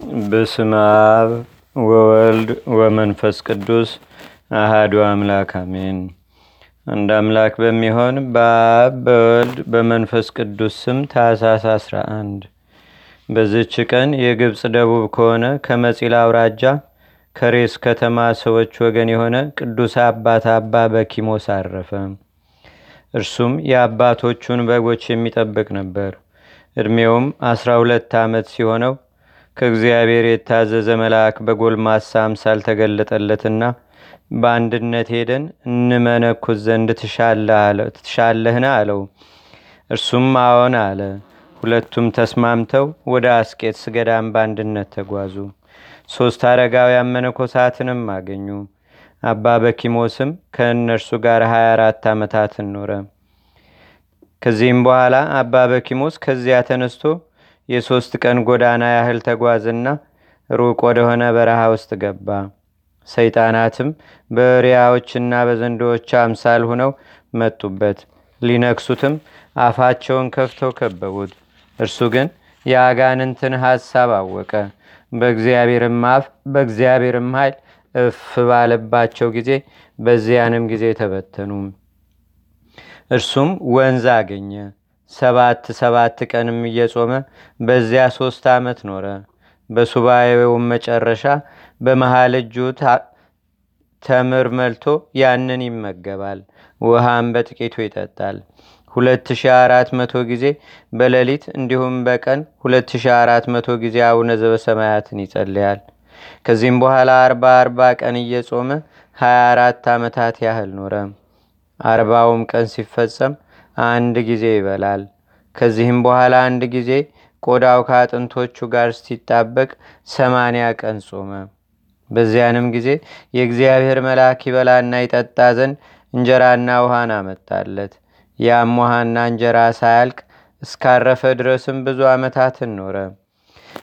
በስመ አብ ወወልድ ወመንፈስ ቅዱስ አሃዱ አምላክ አሜን። አንድ አምላክ በሚሆን በአብ በወልድ በመንፈስ ቅዱስ ስም ታኅሳስ 11 በዝች ቀን የግብፅ ደቡብ ከሆነ ከመጺል አውራጃ ከሬስ ከተማ ሰዎች ወገን የሆነ ቅዱስ አባት አባ በኪሞስ አረፈ። እርሱም የአባቶቹን በጎች የሚጠብቅ ነበር። ዕድሜውም አስራ ሁለት ዓመት ሲሆነው ከእግዚአብሔር የታዘዘ መልአክ በጎልማሳ አምሳል ተገለጠለትና በአንድነት ሄደን እንመነኩስ ዘንድ ትሻለህን አለው። እርሱም አዎን አለ። ሁለቱም ተስማምተው ወደ አስቄጥስ ገዳም በአንድነት ተጓዙ። ሦስት አረጋውያን መነኮሳትንም አገኙ። አባ በኪሞስም ከእነርሱ ጋር 24 ዓመታትን ኖረ። ከዚህም በኋላ አባ በኪሞስ ከዚያ ተነስቶ የሦስት ቀን ጎዳና ያህል ተጓዝና ሩቅ ወደሆነ በረሃ ውስጥ ገባ። ሰይጣናትም በሪያዎችና በዘንዶዎች አምሳል ሁነው መጡበት። ሊነክሱትም አፋቸውን ከፍተው ከበቡት። እርሱ ግን የአጋንንትን ሐሳብ አወቀ። በእግዚአብሔርም አፍ በእግዚአብሔርም ኃይል እፍ ባለባቸው ጊዜ በዚያንም ጊዜ ተበተኑ። እርሱም ወንዝ አገኘ። ሰባት ሰባት ቀንም እየጾመ በዚያ ሶስት ዓመት ኖረ። በሱባኤውም መጨረሻ በመሃል እጁ ተምር መልቶ ያንን ይመገባል፣ ውሃም በጥቂቱ ይጠጣል። 2400 ጊዜ በሌሊት እንዲሁም በቀን 2400 ጊዜ አቡነ ዘበሰማያትን ይጸልያል። ከዚህም በኋላ አርባ አርባ ቀን እየጾመ 24 ዓመታት ያህል ኖረ። አርባውም ቀን ሲፈጸም አንድ ጊዜ ይበላል። ከዚህም በኋላ አንድ ጊዜ ቆዳው ከአጥንቶቹ ጋር ሲጣበቅ ሰማንያ ቀን ጾመ። በዚያንም ጊዜ የእግዚአብሔር መልአክ ይበላና ይጠጣ ዘንድ እንጀራና ውሃን አመጣለት። ያም ውሃና እንጀራ ሳያልቅ እስካረፈ ድረስም ብዙ ዓመታትን ኖረ።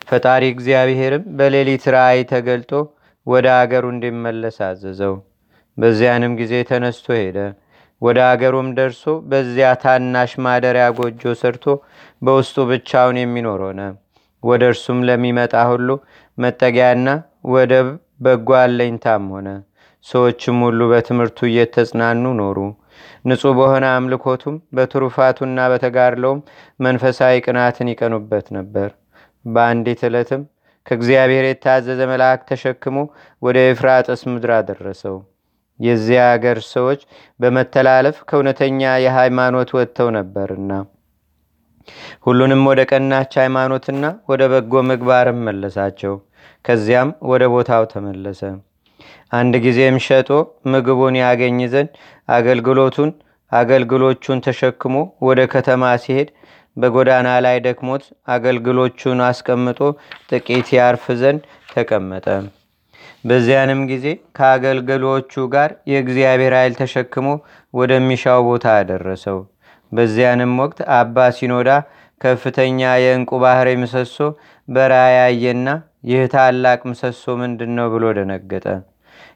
ፈጣሪ እግዚአብሔርም በሌሊት ራእይ ተገልጦ ወደ አገሩ እንዲመለስ አዘዘው። በዚያንም ጊዜ ተነስቶ ሄደ። ወደ አገሩም ደርሶ በዚያ ታናሽ ማደሪያ ጎጆ ሰርቶ በውስጡ ብቻውን የሚኖር ሆነ። ወደ እርሱም ለሚመጣ ሁሉ መጠጊያና ወደ በጎ አለኝታም ሆነ። ሰዎችም ሁሉ በትምህርቱ እየተጽናኑ ኖሩ። ንጹሕ በሆነ አምልኮቱም በትሩፋቱና በተጋድለውም መንፈሳዊ ቅናትን ይቀኑበት ነበር። በአንዲት ዕለትም ከእግዚአብሔር የታዘዘ መልአክ ተሸክሞ ወደ ኤፍራጥስ ምድር አደረሰው። የዚያ አገር ሰዎች በመተላለፍ ከእውነተኛ የሃይማኖት ወጥተው ነበርና ሁሉንም ወደ ቀናች ሃይማኖትና ወደ በጎ ምግባርም መለሳቸው። ከዚያም ወደ ቦታው ተመለሰ። አንድ ጊዜም ሸጦ ምግቡን ያገኝ ዘንድ አገልግሎቱን አገልግሎቹን ተሸክሞ ወደ ከተማ ሲሄድ በጎዳና ላይ ደክሞት አገልግሎቹን አስቀምጦ ጥቂት ያርፍ ዘንድ ተቀመጠ። በዚያንም ጊዜ ከአገልግሎቹ ጋር የእግዚአብሔር ኃይል ተሸክሞ ወደሚሻው ቦታ አደረሰው። በዚያንም ወቅት አባ ሲኖዳ ከፍተኛ የእንቁ ባህር ምሰሶ በራእይ አየና ይህ ታላቅ ምሰሶ ምንድን ነው ብሎ ደነገጠ።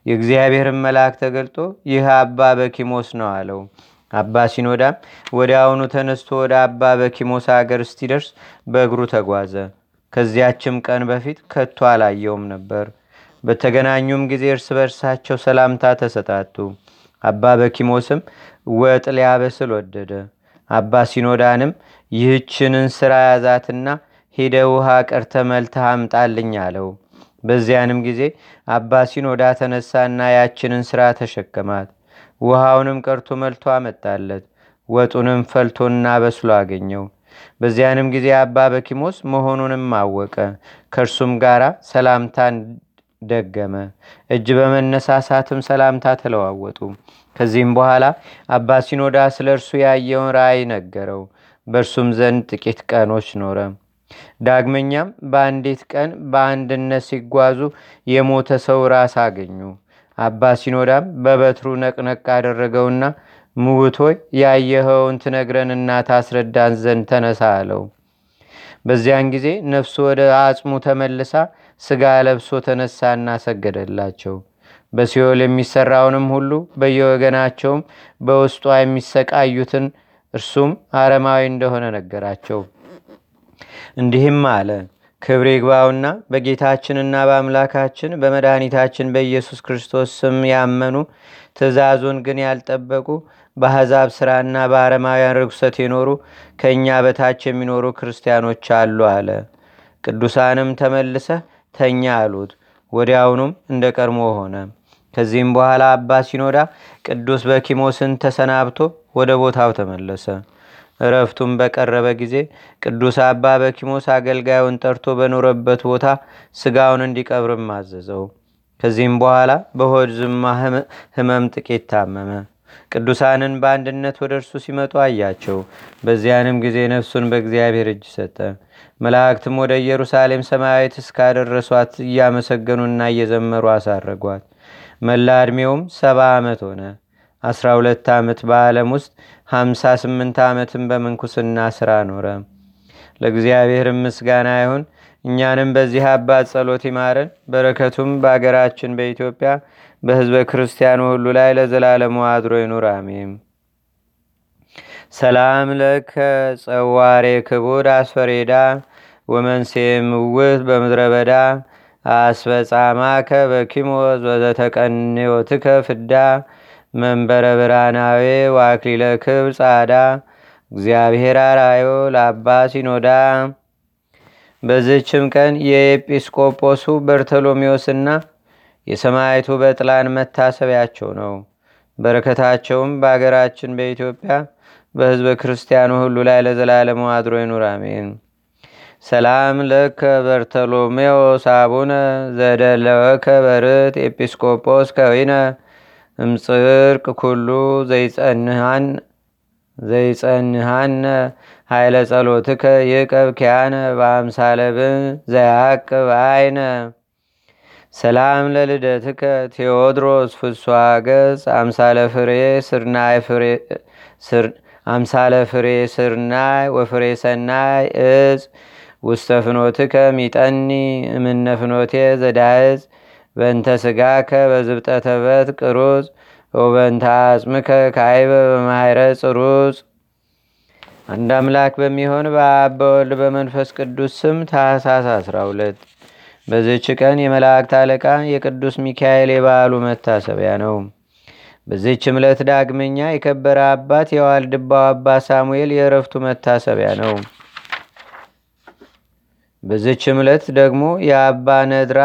የእግዚአብሔርን መልአክ ተገልጦ ይህ አባ በኪሞስ ነው አለው። አባ ሲኖዳም ወዲያውኑ ተነስቶ ወደ አባ በኪሞስ አገር እስቲደርስ በእግሩ ተጓዘ። ከዚያችም ቀን በፊት ከቶ አላየውም ነበር። በተገናኙም ጊዜ እርስ በርሳቸው ሰላምታ ተሰጣጡ። አባ በኪሞስም ወጥ ሊያበስል ወደደ። አባ ሲኖዳንም ይህችንን ስራ ያዛትና ሄደ ውሃ ቀርተ መልተህ አምጣልኝ አለው። በዚያንም ጊዜ አባ ሲኖዳ ተነሳና ያችንን ስራ ተሸከማት። ውሃውንም ቀርቶ መልቶ አመጣለት። ወጡንም ፈልቶና በስሎ አገኘው። በዚያንም ጊዜ አባ በኪሞስ መሆኑንም አወቀ። ከእርሱም ጋር ሰላምታን ደገመ። እጅ በመነሳሳትም ሰላምታ ተለዋወጡ። ከዚህም በኋላ አባ ሲኖዳ ስለ እርሱ ያየውን ራእይ ነገረው። በእርሱም ዘንድ ጥቂት ቀኖች ኖረ። ዳግመኛም በአንዲት ቀን በአንድነት ሲጓዙ የሞተ ሰው ራስ አገኙ። አባ ሲኖዳም በበትሩ ነቅነቅ አደረገውና ምውቶይ ያየኸውን ትነግረንና ታስረዳን ዘንድ ተነሳ አለው። በዚያን ጊዜ ነፍሱ ወደ አጽሙ ተመልሳ ስጋ ለብሶ ተነሳና ሰገደላቸው። በሲኦል የሚሰራውንም ሁሉ በየወገናቸውም በውስጧ የሚሰቃዩትን እርሱም አረማዊ እንደሆነ ነገራቸው። እንዲህም አለ። ክብር ይግባውና በጌታችንና በአምላካችን በመድኃኒታችን በኢየሱስ ክርስቶስ ስም ያመኑ ትእዛዙን ግን ያልጠበቁ በአሕዛብ ሥራና በአረማውያን ርኩሰት የኖሩ ከእኛ በታች የሚኖሩ ክርስቲያኖች አሉ አለ። ቅዱሳንም ተመልሰህ ተኛ አሉት። ወዲያውኑም እንደ ቀድሞ ሆነ። ከዚህም በኋላ አባ ሲኖዳ ቅዱስ በኪሞስን ተሰናብቶ ወደ ቦታው ተመለሰ። እረፍቱም በቀረበ ጊዜ ቅዱስ አባ በኪሞስ አገልጋዩን ጠርቶ በኖረበት ቦታ ስጋውን እንዲቀብርም አዘዘው። ከዚህም በኋላ በሆድ ዝማ ህመም ጥቂት ታመመ። ቅዱሳንን በአንድነት ወደ እርሱ ሲመጡ አያቸው። በዚያንም ጊዜ ነፍሱን በእግዚአብሔር እጅ ሰጠ። መላእክትም ወደ ኢየሩሳሌም ሰማያዊት እስካደረሷት እያመሰገኑና እየዘመሩ አሳረጓት። መላ ዕድሜውም ሰባ ዓመት ሆነ። አስራ ሁለት ዓመት በዓለም ውስጥ ሀምሳ ስምንት ዓመትን በምንኩስና ሥራ ኖረ። ለእግዚአብሔርም ምስጋና ይሁን። እኛንም በዚህ አባት ጸሎት ይማረን። በረከቱም በአገራችን በኢትዮጵያ በህዝበ ክርስቲያኑ ሁሉ ላይ ለዘላለሙ አድሮ ይኑር፣ አሜን። ሰላም ለከ ጸዋሬ ክቡድ አስፈሬዳ ወመንሴ ምውት በምድረ በዳ አስፈጻማከ በኪሞዝ ወዘተቀንዮትከ ፍዳ መንበረ ብርሃናዌ ዋክሊለ ክብር ጻዳ እግዚአብሔር አራዮ ለአባ ሲኖዳ። በዝችም ቀን የኤጲስቆጶሱ በርተሎሜዎስና የሰማይቱ በጥላን መታሰቢያቸው ነው። በረከታቸውም በአገራችን በኢትዮጵያ በህዝበ ክርስቲያኑ ሁሉ ላይ ለዘላለሙ አድሮ ይኑር፣ አሜን። ሰላም ለከ በርተሎሜዎስ አቡነ ዘደለወከ በርት ኤጲስቆጶስ ከዊነ እምጽርቅ ኩሉ ዘይጸንሃነ ኃይለ ጸሎትከ ይቀብ ኪያነ በአምሳለብን ዘያቅብ አይነ ሰላም ለልደትከ ቴዎድሮስ ፍሷ ገጽ አምሳለ ፍሬ ስርናይ ወፍሬ ሰናይ እጽ ውስተ ፍኖትከ ሚጠኒ እምነ ፍኖቴ ዘዳህዝ በእንተ ስጋከ በዝብጠተበት ቅሩጽ ወበንተ አጽምከ ካይበ በማይረ ጽሩጽ። አንድ አምላክ በሚሆን በአብ በወልድ በመንፈስ ቅዱስ ስም ታህሳስ 12 በዚች ቀን የመላእክት አለቃ የቅዱስ ሚካኤል የበዓሉ መታሰቢያ ነው። በዚች ዕለት ዳግመኛ የከበረ አባት የዋልድባው አባ ሳሙኤል የእረፍቱ መታሰቢያ ነው። በዚች ዕለት ደግሞ የአባ ነድራ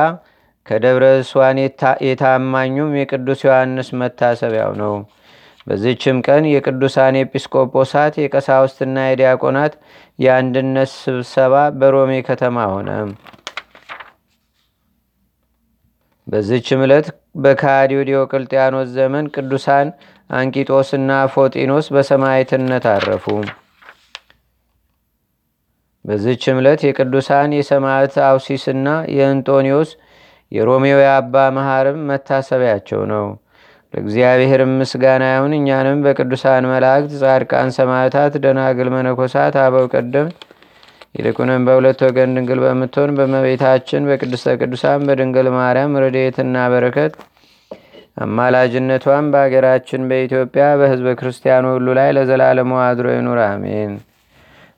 ከደብረ ስዋን የታማኙም የቅዱስ ዮሐንስ መታሰቢያው ነው። በዚችም ቀን የቅዱሳን ኤጲስቆጶሳት የቀሳውስትና የዲያቆናት የአንድነት ስብሰባ በሮሜ ከተማ ሆነ። በዚች ዕለት በካዲው ዲዮቅልጥያኖስ ዘመን ቅዱሳን አንቂጦስና ፎጢኖስ በሰማይትነት አረፉ። በዚች ዕለት የቅዱሳን የሰማዕት አውሲስና የእንጦኒዎስ የሮሜው የአባ መሐርም መታሰቢያቸው ነው። ለእግዚአብሔር ምስጋና ይሁን። እኛንም በቅዱሳን መላእክት፣ ጻድቃን፣ ሰማዕታት፣ ደናግል፣ መነኮሳት፣ አበው ቀደምት ይልቁንም በሁለት ወገን ድንግል በምትሆን በመቤታችን በቅድስተ ቅዱሳን በድንግል ማርያም ረድኤትና በረከት አማላጅነቷን በአገራችን በኢትዮጵያ በሕዝበ ክርስቲያኑ ሁሉ ላይ ለዘላለሙ አድሮ ይኑር፣ አሜን።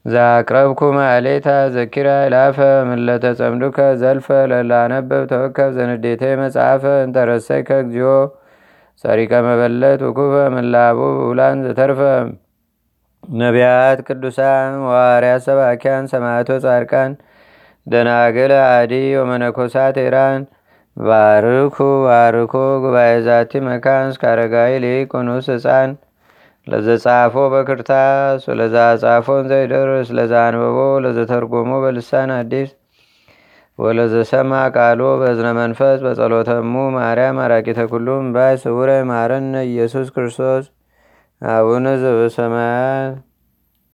ዛቅረብኩ ማሌታ ዘኪራ ይላፈ ምለተ ጸምዱከ ዘልፈ ለላነበብ ተወከብ ዘንዴተ መጽሐፈ እንተረሰይከ እግዚኦ ጸሪቀ መበለት ውኩፈ ምላቡ ውላን ዘተርፈ ነቢያት፣ ቅዱሳን፣ ዋርያት፣ ሰባኪያን፣ ሰማዕቶ፣ ጻድቃን፣ ደናግል፣ አዲ ወመነኮሳት ኢራን ባርኩ ባርኮ ጉባኤ ዛቲ መካን እስከ አረጋዊ ሊቅ ኑስ ህፃን ለዘጻፎ በክርታስ ወለዛ ዘይደርስ ለዛ አንበቦ ለዘተርጎሞ በልሳን አዲስ ወለዘሰማ ቃሎ በዝነ መንፈስ በጸሎተሙ ማርያም አራቂተ ኩሉም ባይ ስውረ ማረነ ኢየሱስ ክርስቶስ አቡነ ዘበሰማያት